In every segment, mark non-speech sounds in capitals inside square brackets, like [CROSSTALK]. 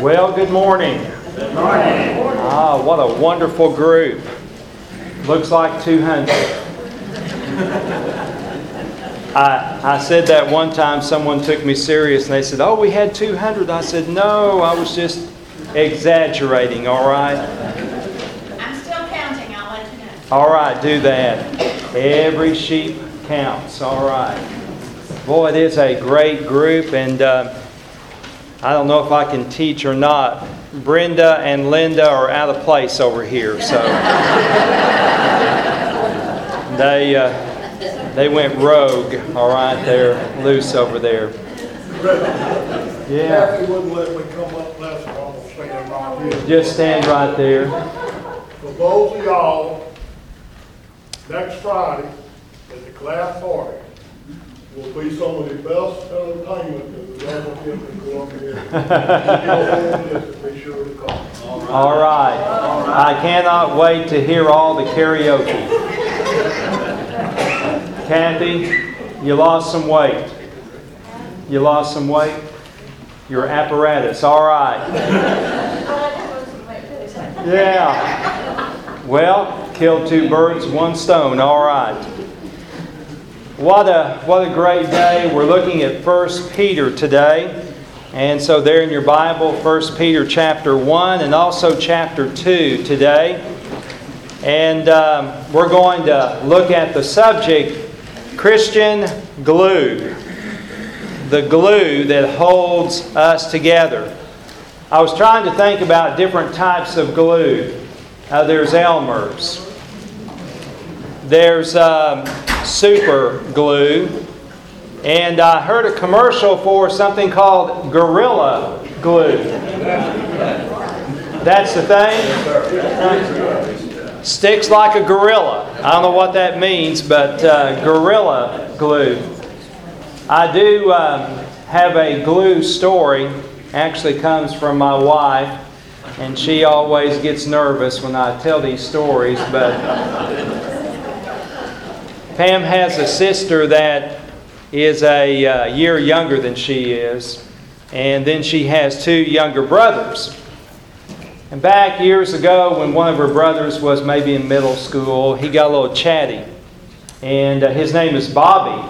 Well, good morning. Good morning. Ah, what a wonderful group. Looks like 200. [LAUGHS] I, I said that one time, someone took me serious and they said, Oh, we had 200. I said, No, I was just exaggerating, all right? I'm still counting, I'll let you know. All right, do that. Every sheep counts, all right. Boy, it is a great group, and uh, I don't know if I can teach or not. Brenda and Linda are out of place over here, so [LAUGHS] they uh, they went rogue. All right, they're loose over there. Yeah, Kathy wouldn't let me come up last, I'm gonna stand right here. just stand right there. For those of y'all, next Friday, at the class party, will be some of the best entertainment that we ever get in Columbia. If you don't miss it, Be sure to come. All right. I cannot wait to hear all the karaoke. Kathy, you lost some weight. You lost some weight? Your apparatus. All right. Yeah. Well, kill two birds, one stone. All right. What a what a great day. We're looking at 1 Peter today. And so there in your Bible, 1 Peter chapter 1 and also chapter 2 today. And um, we're going to look at the subject Christian glue. The glue that holds us together. I was trying to think about different types of glue. Uh, there's Elmer's. There's um, super glue. And I heard a commercial for something called Gorilla Glue. That's the thing? Sticks like a gorilla. I don't know what that means, but uh, Gorilla Glue. I do um, have a glue story. Actually, comes from my wife, and she always gets nervous when I tell these stories. But Pam has a sister that is a uh, year younger than she is, and then she has two younger brothers. And back years ago, when one of her brothers was maybe in middle school, he got a little chatty. And uh, his name is Bobby.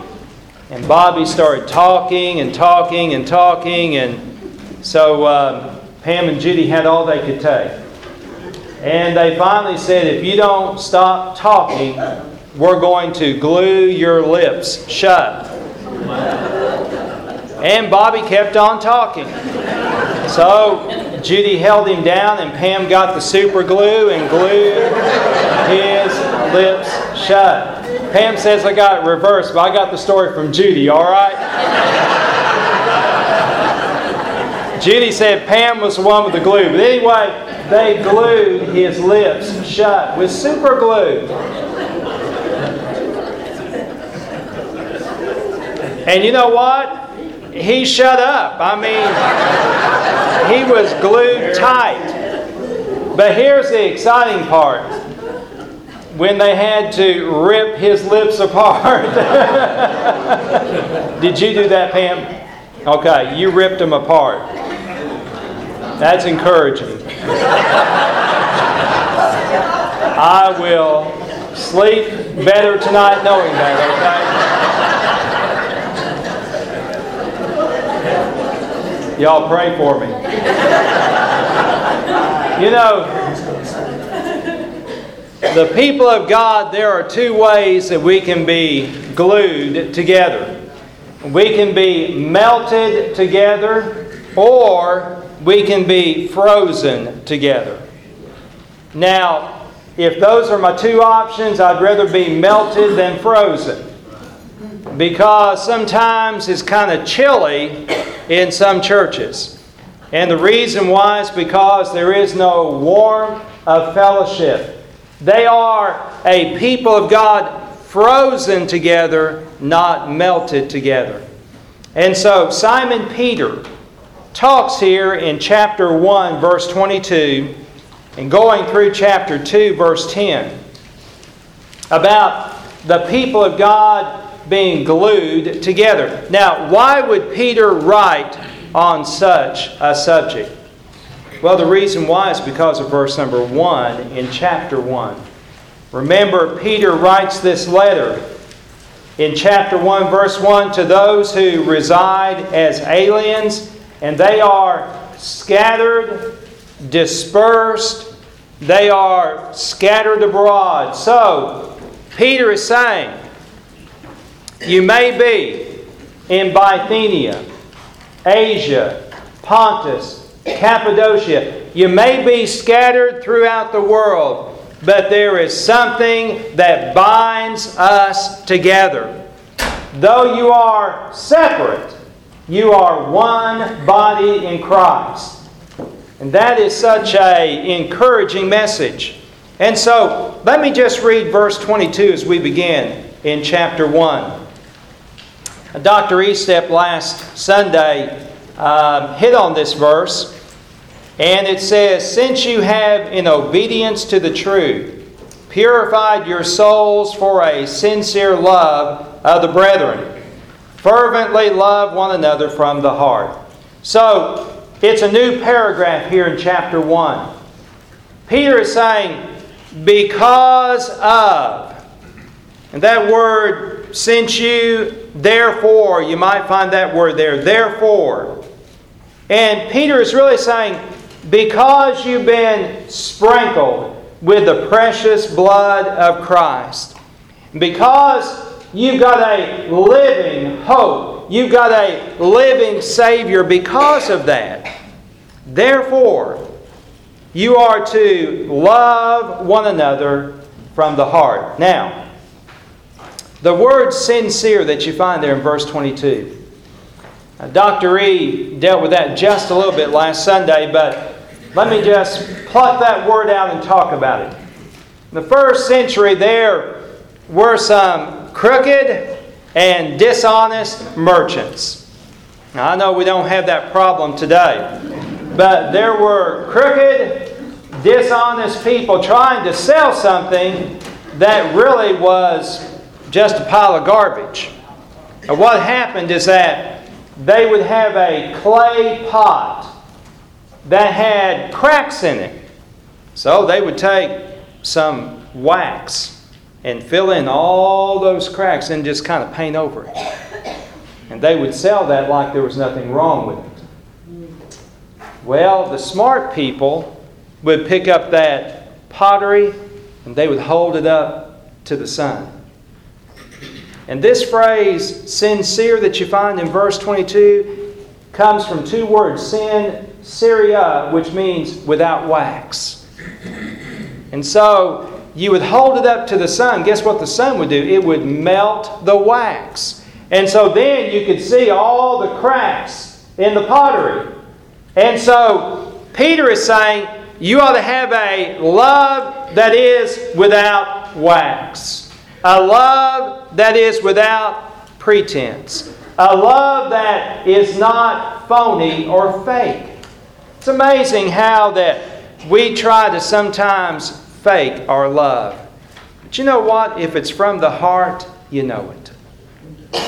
And Bobby started talking and talking and talking. And so um, Pam and Judy had all they could take. And they finally said, if you don't stop talking, we're going to glue your lips shut. And Bobby kept on talking. So Judy held him down, and Pam got the super glue and glued his lips shut. Pam says I got it reversed, but I got the story from Judy, all right? Judy said Pam was the one with the glue. But anyway, they glued his lips shut with super glue. And you know what? He shut up. I mean, he was glued tight. But here's the exciting part when they had to rip his lips [LAUGHS] apart. Did you do that, Pam? Okay, you ripped them apart. That's encouraging. I will sleep better tonight knowing that, okay? Y'all pray for me. You know, the people of God, there are two ways that we can be glued together. We can be melted together, or we can be frozen together. Now, if those are my two options, I'd rather be melted than frozen. Because sometimes it's kind of chilly in some churches. And the reason why is because there is no warmth of fellowship. They are a people of God frozen together, not melted together. And so Simon Peter talks here in chapter 1, verse 22, and going through chapter 2, verse 10, about the people of God being glued together. Now, why would Peter write on such a subject? Well, the reason why is because of verse number 1 in chapter 1. Remember, Peter writes this letter in chapter 1, verse 1 to those who reside as aliens, and they are scattered, dispersed, they are scattered abroad. So, Peter is saying, You may be in Bithynia, Asia, Pontus, Cappadocia. You may be scattered throughout the world but there is something that binds us together. Though you are separate, you are one body in Christ. And that is such a encouraging message. And so, let me just read verse 22 as we begin in chapter 1. Dr. Estep last Sunday uh, hit on this verse. And it says, Since you have, in obedience to the truth, purified your souls for a sincere love of the brethren, fervently love one another from the heart. So, it's a new paragraph here in chapter 1. Peter is saying, Because of. And that word, since you, therefore, you might find that word there, therefore. And Peter is really saying, because you've been sprinkled with the precious blood of Christ, because you've got a living hope, you've got a living Savior because of that, therefore, you are to love one another from the heart. Now, the word sincere that you find there in verse 22. Dr. E dealt with that just a little bit last Sunday, but let me just pluck that word out and talk about it. In the first century, there were some crooked and dishonest merchants. Now, I know we don't have that problem today, but there were crooked, dishonest people trying to sell something that really was just a pile of garbage. And what happened is that they would have a clay pot that had cracks in it. So they would take some wax and fill in all those cracks and just kind of paint over it. And they would sell that like there was nothing wrong with it. Well, the smart people would pick up that pottery and they would hold it up to the sun. And this phrase, sincere, that you find in verse 22, comes from two words sine cera, which means without wax. And so you would hold it up to the sun. Guess what the sun would do? It would melt the wax. And so then you could see all the cracks in the pottery. And so Peter is saying you ought to have a love that is without wax, a love that is without pretense, a love that is not phony or fake. It's amazing how that we try to sometimes fake our love. But you know what? If it's from the heart, you know it.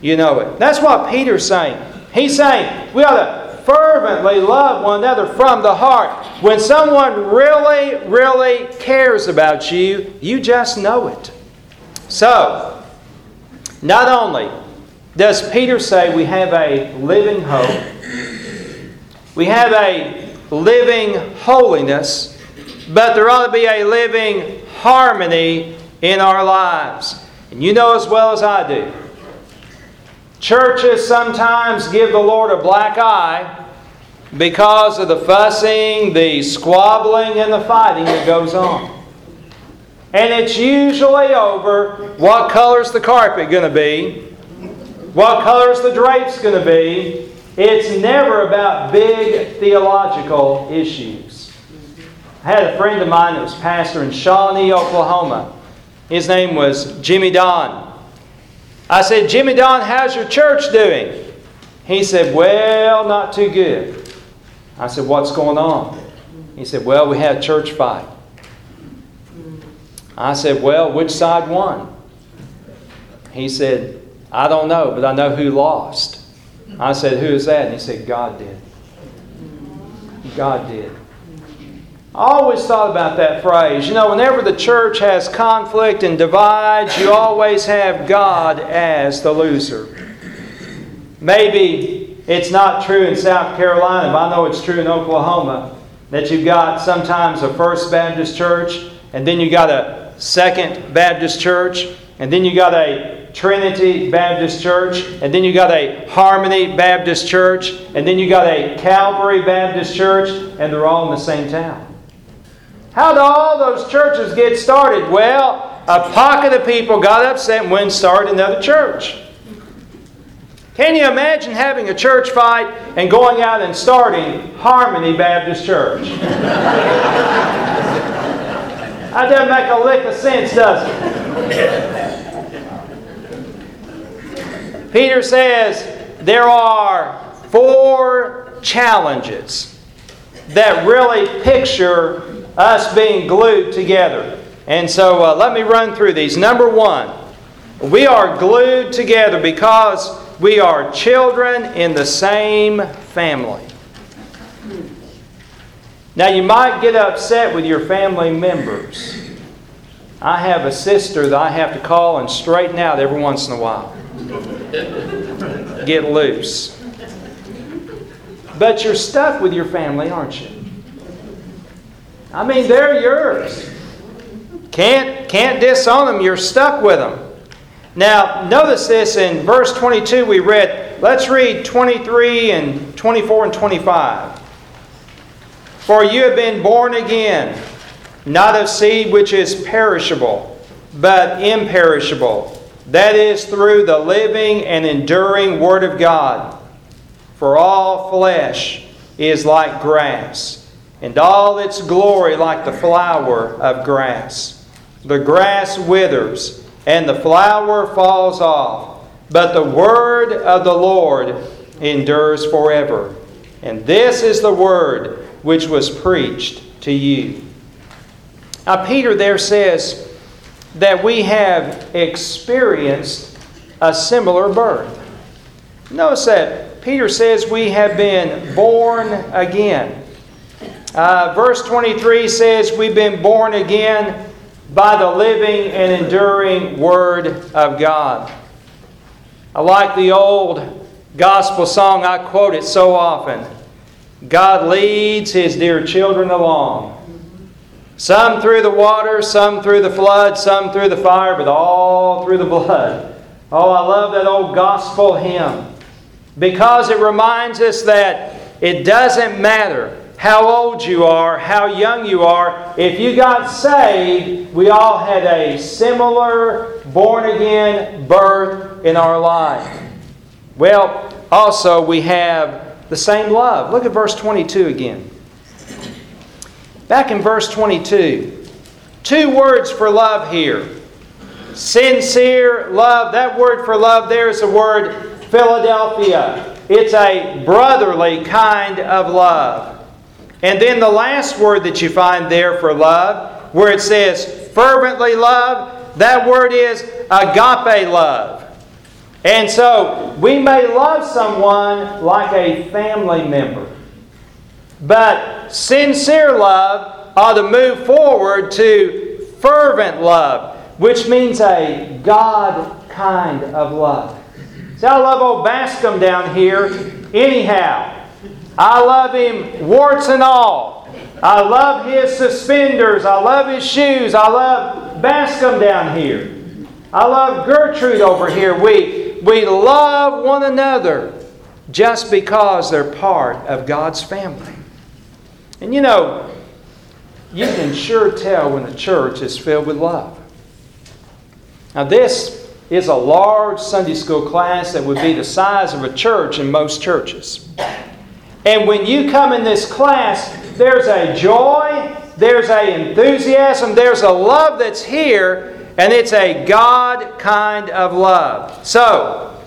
You know it. That's what Peter's saying. He's saying we ought to fervently love one another from the heart. When someone really, really cares about you, you just know it. So, not only does Peter say we have a living hope, we have a living holiness, but there ought to be a living harmony in our lives. And you know as well as I do. Churches sometimes give the Lord a black eye because of the fussing, the squabbling, and the fighting that goes on. And it's usually over what color's the carpet going to be, what color's the drapes going to be, it's never about big theological issues. I had a friend of mine that was pastor in Shawnee, Oklahoma. His name was Jimmy Don. I said, Jimmy Don, how's your church doing? He said, Well, not too good. I said, What's going on? He said, Well, we had a church fight. I said, Well, which side won? He said, I don't know, but I know who lost. I said, Who is that? And he said, God did. God did. I always thought about that phrase. You know, whenever the church has conflict and divides, you always have God as the loser. Maybe it's not true in South Carolina, but I know it's true in Oklahoma that you've got sometimes a First Baptist church, and then you got a Second Baptist church, and then you got a Trinity Baptist Church, and then you got a Harmony Baptist Church, and then you got a Calvary Baptist Church, and they're all in the same town. How did all those churches get started? Well, a pocket of people got upset and went and started another church. Can you imagine having a church fight and going out and starting Harmony Baptist Church? [LAUGHS] that doesn't make a lick of sense, does it? Peter says there are four challenges that really picture us being glued together. And so uh, let me run through these. Number one, we are glued together because we are children in the same family. Now, you might get upset with your family members. I have a sister that I have to call and straighten out every once in a while. Get loose. But you're stuck with your family, aren't you? I mean, they're yours. Can't, can't disown them. You're stuck with them. Now, notice this in verse 22 we read. Let's read 23 and 24 and 25. For you have been born again, not of seed which is perishable, but imperishable. That is through the living and enduring Word of God. For all flesh is like grass and all its glory like the flower of grass. The grass withers, and the flower falls off, but the word of the Lord endures forever. And this is the word which was preached to you. Now, Peter there says that we have experienced a similar birth. Notice that Peter says we have been born again. Uh, verse 23 says, We've been born again by the living and enduring Word of God. I like the old gospel song, I quote it so often God leads His dear children along. Some through the water, some through the flood, some through the fire, but all through the blood. Oh, I love that old gospel hymn because it reminds us that it doesn't matter how old you are, how young you are. If you got saved, we all had a similar born again birth in our life. Well, also, we have the same love. Look at verse 22 again. Back in verse 22, two words for love here sincere love. That word for love there is the word Philadelphia. It's a brotherly kind of love. And then the last word that you find there for love, where it says fervently love, that word is agape love. And so we may love someone like a family member, but sincere love ought to move forward to fervent love, which means a God kind of love. See, I love old Bascom down here, anyhow. I love him warts and all. I love his suspenders. I love his shoes. I love Bascom down here. I love Gertrude over here. We, we love one another just because they're part of God's family. And you know, you can sure tell when the church is filled with love. Now, this is a large Sunday school class that would be the size of a church in most churches. And when you come in this class, there's a joy, there's a enthusiasm, there's a love that's here, and it's a God kind of love. So,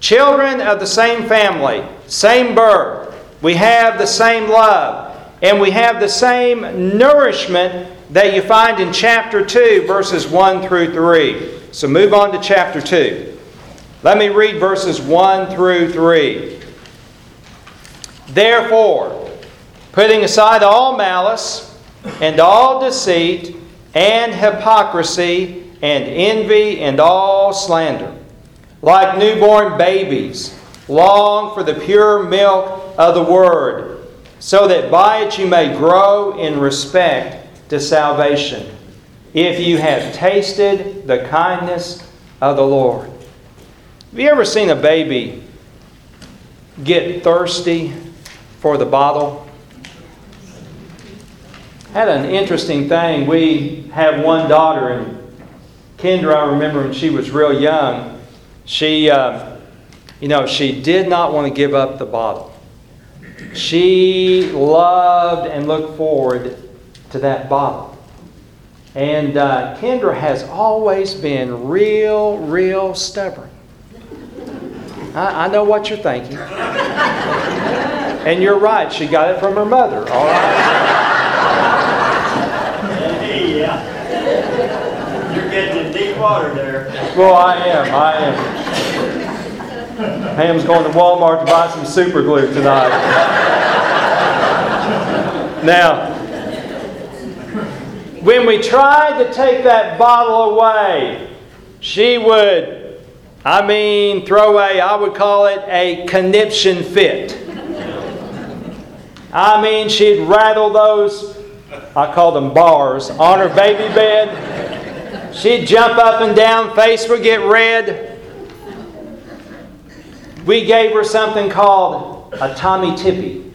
children of the same family, same birth, we have the same love, and we have the same nourishment that you find in chapter 2, verses 1 through 3. So move on to chapter 2. Let me read verses 1 through 3. Therefore, putting aside all malice and all deceit and hypocrisy and envy and all slander. Like newborn babies, long for the pure milk of the Word, so that by it you may grow in respect to salvation, if you have tasted the kindness of the Lord. Have you ever seen a baby get thirsty for the bottle? Had an interesting thing. We have one daughter, and Kendra, I remember when she was real young, she, uh, you know, she did not want to give up the bottle. She loved and looked forward to that bottle. And uh, Kendra has always been real, real stubborn. I, I know what you're thinking. And you're right, she got it from her mother, all right? Yeah. You're getting in deep water there. Well, I am, I am. Pam's going to Walmart to buy some super glue tonight. Now, when we tried to take that bottle away, she would, I mean, throw a, I would call it a conniption fit. I mean, she'd rattle those, I call them bars, on her baby bed. She'd jump up and down, face would get red. We gave her something called a Tommee Tippee.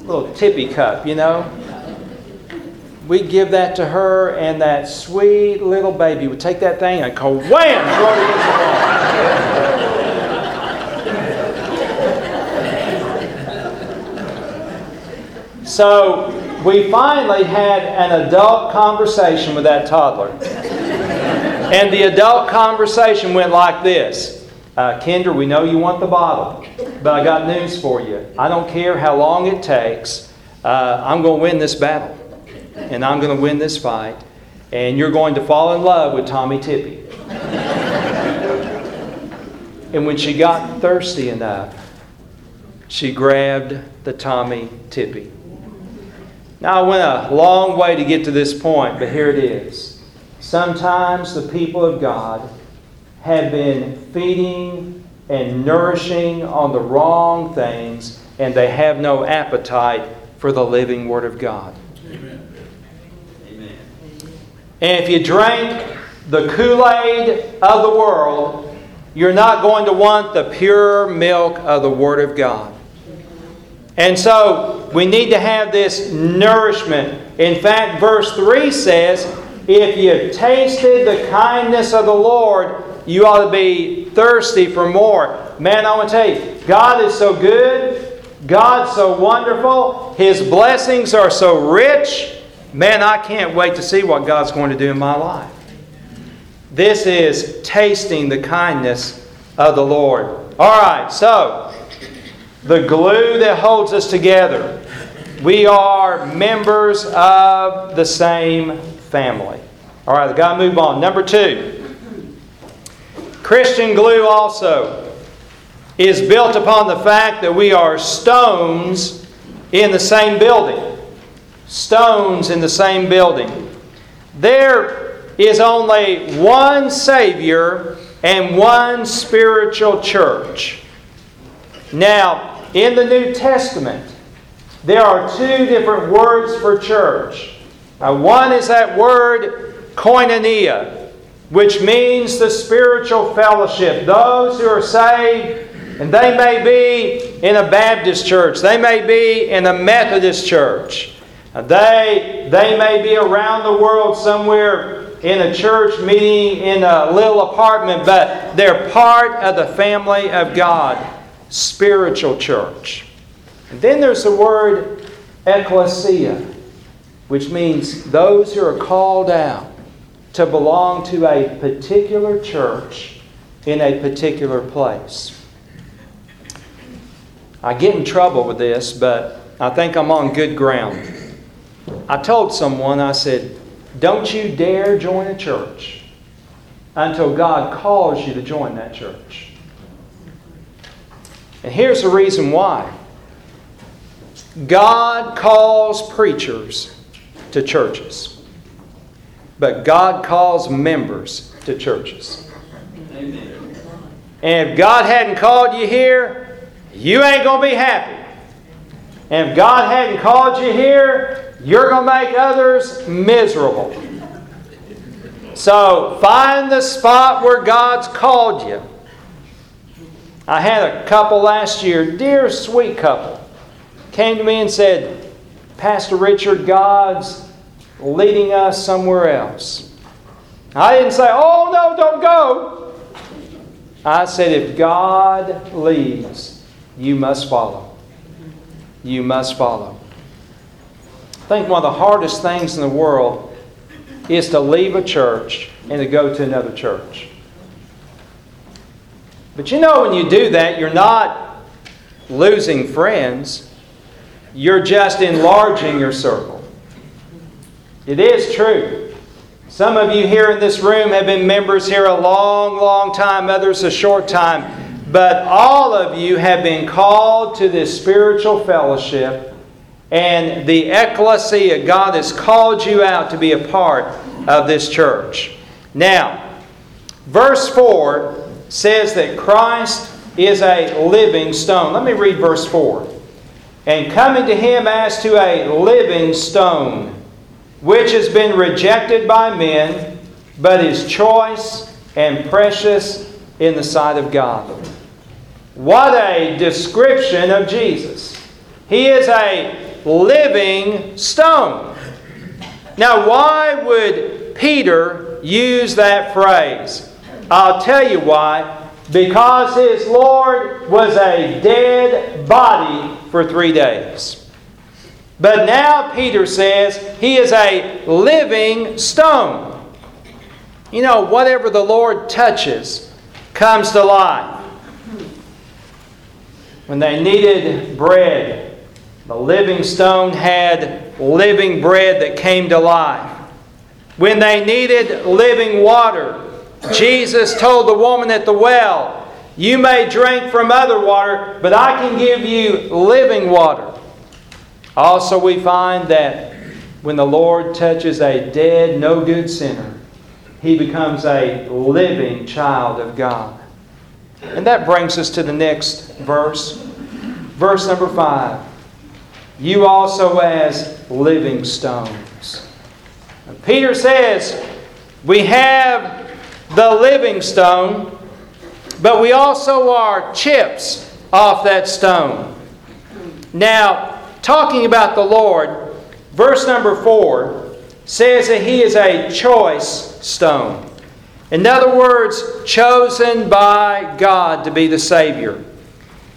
Little tippy cup, you know. We'd give that to her, and that sweet little baby would take that thing and go wham. So we finally had an adult conversation with that toddler. And the adult conversation went like this uh, Kendra, we know you want the bottle, but I got news for you. I don't care how long it takes, uh, I'm going to win this battle. And I'm going to win this fight. And you're going to fall in love with Tommee Tippee. and when she got thirsty enough, she grabbed the Tommee Tippee. Now, I went a long way to get to this point, but here it is. Sometimes the people of God have been feeding and nourishing on the wrong things, and they have no appetite for the living Word of God. Amen. And if you drank the Kool Aid of the world, you're not going to want the pure milk of the Word of God. And so we need to have this nourishment. In fact, verse 3 says, If you've tasted the kindness of the Lord, you ought to be thirsty for more. Man, I want to tell you, God is so good. God's so wonderful. His blessings are so rich. Man, I can't wait to see what God's going to do in my life. This is tasting the kindness of the Lord. All right, so the glue that holds us together. We are members of the same family. All right, got to move on. Number two Christian glue also is built upon the fact that we are stones in the same building. Stones in the same building. There is only one Savior and one spiritual church. Now, in the New Testament, there are two different words for church. Now, one is that word koinonia, which means the spiritual fellowship. Those who are saved, and they may be in a Baptist church, they may be in a Methodist church, they, they may be around the world somewhere in a church meeting in a little apartment, but they're part of the family of God, spiritual church. And then there's the word ecclesia, which means those who are called out to belong to a particular church in a particular place. I get in trouble with this, but I think I'm on good ground. I told someone, I said, don't you dare join a church until God calls you to join that church. And here's the reason why God calls preachers to churches, but God calls members to churches. Amen. And if God hadn't called you here, you ain't going to be happy. And if God hadn't called you here, you're going to make others miserable. So find the spot where God's called you. I had a couple last year, dear sweet couple, came to me and said, Pastor Richard, God's leading us somewhere else. I didn't say, oh no, don't go. I said, if God leads, you must follow. You must follow. I think one of the hardest things in the world is to leave a church and to go to another church. But you know, when you do that, you're not losing friends, you're just enlarging your circle. It is true. Some of you here in this room have been members here a long, long time, others a short time. But all of you have been called to this spiritual fellowship, and the ecclesia, God has called you out to be a part of this church. Now, verse 4 says that Christ is a living stone. Let me read verse 4. And coming to him as to a living stone, which has been rejected by men, but is choice and precious in the sight of God. What a description of Jesus! He is a living stone. Now, why would Peter use that phrase? I'll tell you why. Because his Lord was a dead body for three days. But now Peter says he is a living stone. You know, whatever the Lord touches comes to life. When they needed bread, the living stone had living bread that came to life. When they needed living water, Jesus told the woman at the well, You may drink from other water, but I can give you living water. Also, we find that when the Lord touches a dead, no good sinner, he becomes a living child of God. And that brings us to the next verse. Verse number 5. You also as living stones. Peter says, We have the living stone, but we also are chips off that stone. Now, talking about the Lord, verse number 4 says that He is a choice stone. In other words, chosen by God to be the Savior.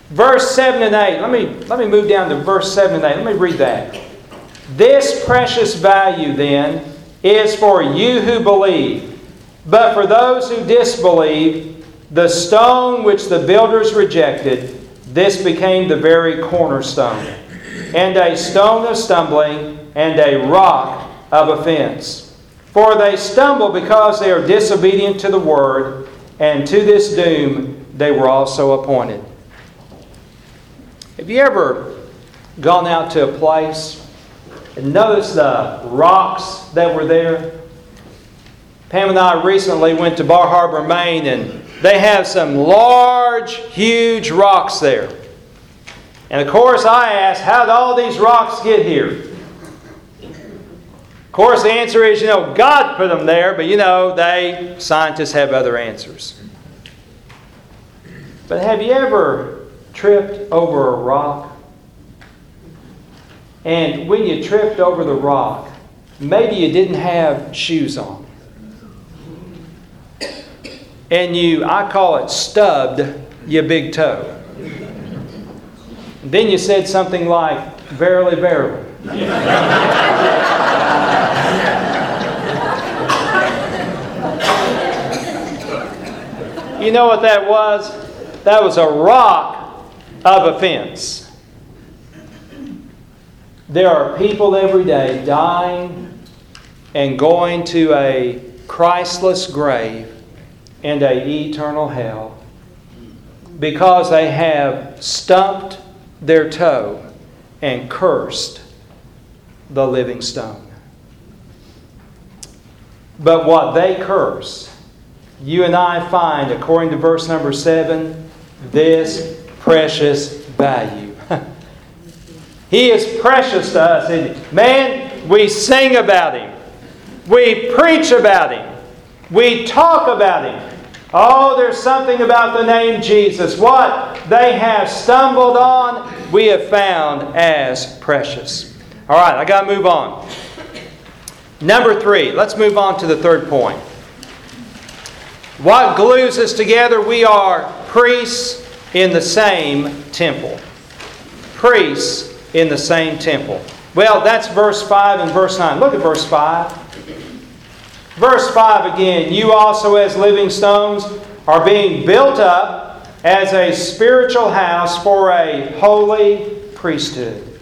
Verse 7 and 8. Let me, let me move down to verse 7 and 8. Let me read that. This precious value, then, is for you who believe. But for those who disbelieve, the stone which the builders rejected, this became the very cornerstone, and a stone of stumbling, and a rock of offense. For they stumble because they are disobedient to the word, and to this doom they were also appointed. Have you ever gone out to a place and noticed the rocks that were there? Pam and I recently went to Bar Harbor, Maine, and they have some large, huge rocks there. And of course, I asked, how did all these rocks get here? Of course, the answer is, you know, God put them there, but you know, they, scientists have other answers. But have you ever tripped over a rock? And when you tripped over the rock, maybe you didn't have shoes on and you, I call it stubbed your big toe. Then you said something like, Verily, verily. you know what that was? That was a rock of offense. There are people every day dying and going to a Christless grave and a eternal hell because they have stumped their toe and cursed the living stone. But what they curse, you and I find, according to verse number 7, this precious value. [LAUGHS] he is precious to us, isn't he? Man, we sing about him. We preach about him. We talk about him. Oh, there's something about the name Jesus. What they have stumbled on, we have found as precious. All right, I got to move on. Number three, let's move on to the third point. What glues us together? We are priests in the same temple. Priests in the same temple. Well, that's verse 5 and verse 9. Look at verse 5. Verse 5 again, you also as living stones are being built up as a spiritual house for a holy priesthood,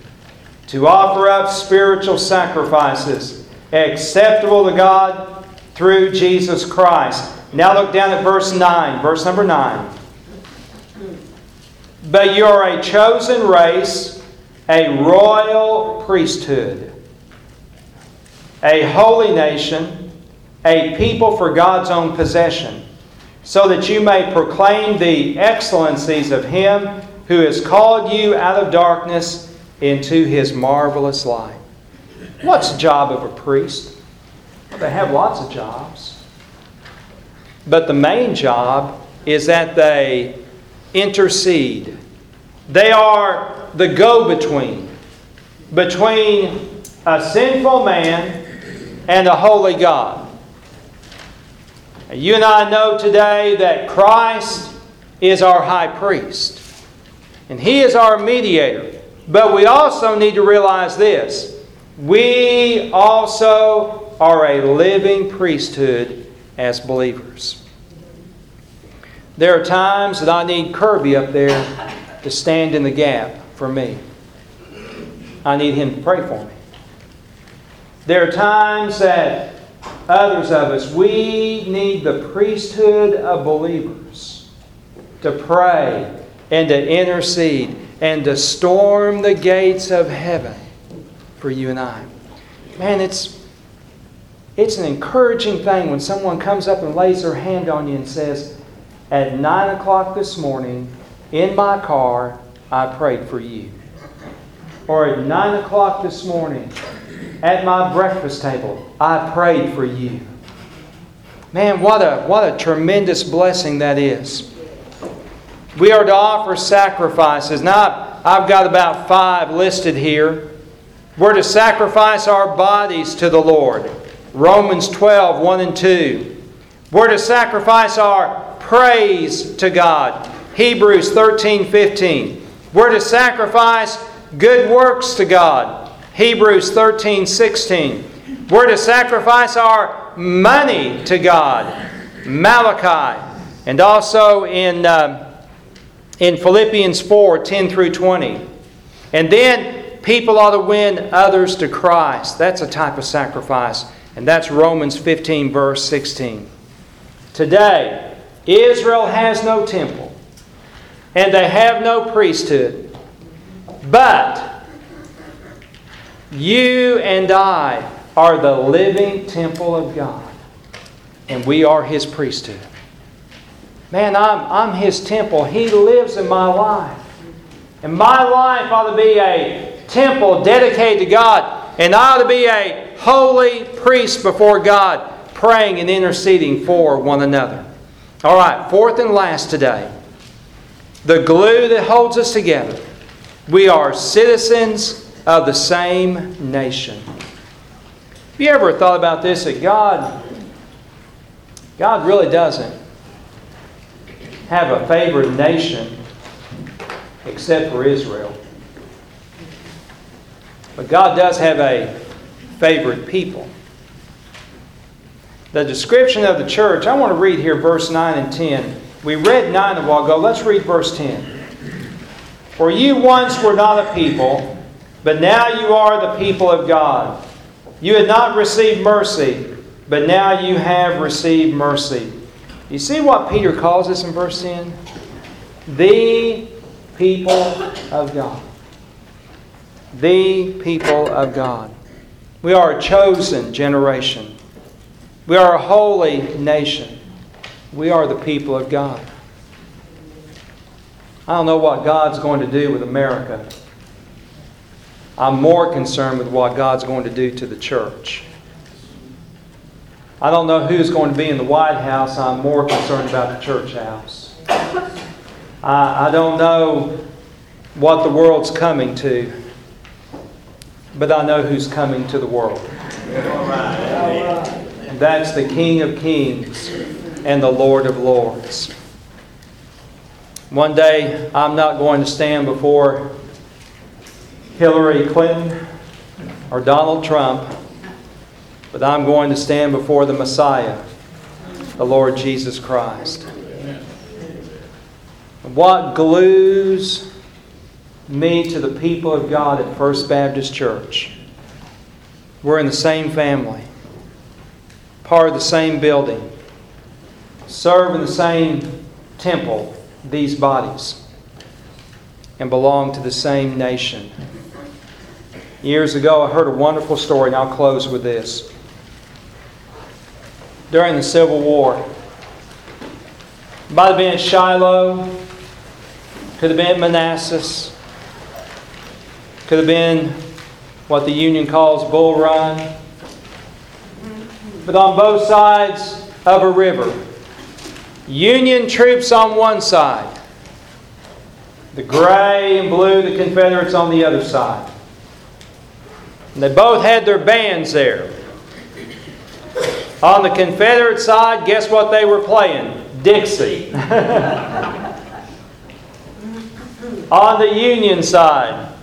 to offer up spiritual sacrifices acceptable to God through Jesus Christ. Now look down at verse 9, verse number 9. But you are a chosen race, a royal priesthood, a holy nation, a people for God's own possession, so that you may proclaim the excellencies of Him who has called you out of darkness into His marvelous light. What's the job of a priest? They have lots of jobs. But the main job is that they intercede. They are the go between between a sinful man and a holy God. You and I know today that Christ is our high priest, and He is our mediator. But we also need to realize this we also are a living priesthood as believers. There are times that I need Kirby up there to stand in the gap for me. I need him to pray for me. There are times that others of us, we need the priesthood of believers to pray and to intercede and to storm the gates of heaven for you and I. Man, it's, it's an encouraging thing when someone comes up and lays their hand on you and says, At 9 o'clock this morning, in my car, I prayed for you. Or at 9 o'clock this morning, at my breakfast table, I prayed for you. Man, what a, what a tremendous blessing that is. We are to offer sacrifices. Now, I've got about five listed here. We're to sacrifice our bodies to the Lord. Romans 12, 1 and 2. We're to sacrifice our praise to God. Hebrews 13, 15. We're to sacrifice good works to God. Hebrews 13, 16. We're to sacrifice our money to God. Malachi. And also in, uh, in Philippians 4, 10 through 20. And then People ought to win others to Christ. That's a type of sacrifice. And that's Romans 15, verse 16. Today, Israel has no temple, and they have no priesthood. But you and I are the living temple of God, and we are His priesthood. Man, I'm, I'm His temple. He lives in my life. And my life ought to be a temple dedicated to God, and I ought to be a holy priest before God, praying and interceding for one another. All right, fourth and last today the glue that holds us together. We are citizens of the same nation. Have you ever thought about this? That God, God really doesn't have a favored nation except for Israel. But God does have a favorite people. The description of the church, I want to read here verse 9 and 10. We read 9 a while ago. Let's read verse 10. For you once were not a people, but now you are the people of God. You had not received mercy, but now you have received mercy. You see what Peter calls us in verse 10? The people of God. The people of God. We are a chosen generation. We are a holy nation. We are the people of God. I don't know what God's going to do with America. I'm more concerned with what God's going to do to the church. I don't know who's going to be in the White House. I'm more concerned about the church house. I, I don't know what the world's coming to, but I know who's coming to the world. That's the King of Kings and the Lord of Lords. One day, I'm not going to stand before Hillary Clinton or Donald Trump, but I'm going to stand before the Messiah, the Lord Jesus Christ. What glues me to the people of God at First Baptist Church? We're in the same family, part of the same building, serve in the same temple, these bodies, and belong to the same nation. Years ago, I heard a wonderful story, and I'll close with this. During the Civil War, might have been Shiloh, could have been Manassas, could have been what the Union calls Bull Run. But on both sides of a river, Union troops on one side, the gray and blue, the Confederates on the other side. And they both had their bands there. On the Confederate side, guess what they were playing? Dixie. [LAUGHS] On the Union side,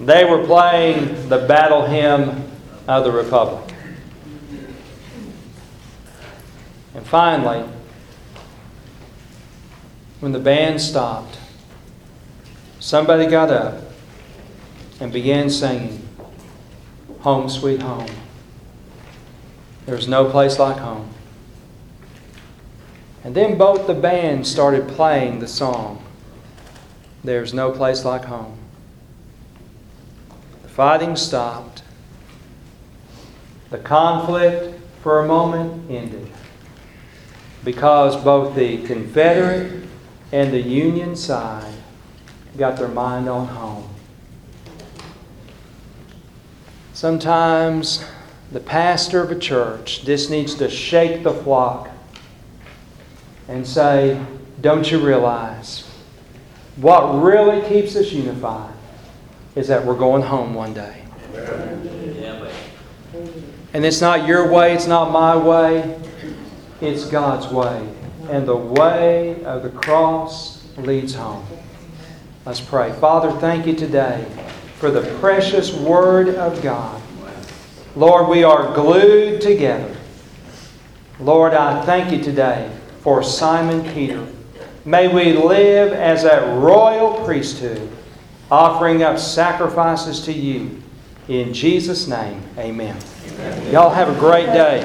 they were playing the battle hymn of the Republic. And finally, when the band stopped, somebody got up and began singing, Home, Sweet Home. There's no place like home. And then both the bands started playing the song, There's No Place Like Home. The fighting stopped. The conflict, for a moment, ended. Because both the Confederate and the Union side got their mind on home. Sometimes the pastor of a church just needs to shake the flock and say, Don't you realize what really keeps us unified is that we're going home one day? And it's not your way, it's not my way, it's God's way. And the way of the cross leads home. Let's pray. Father, thank you today for the precious Word of God. Lord, we are glued together. Lord, I thank you today for Simon Peter. May we live as a royal priesthood, offering up sacrifices to you. In Jesus' name, amen. Y'all have a great day.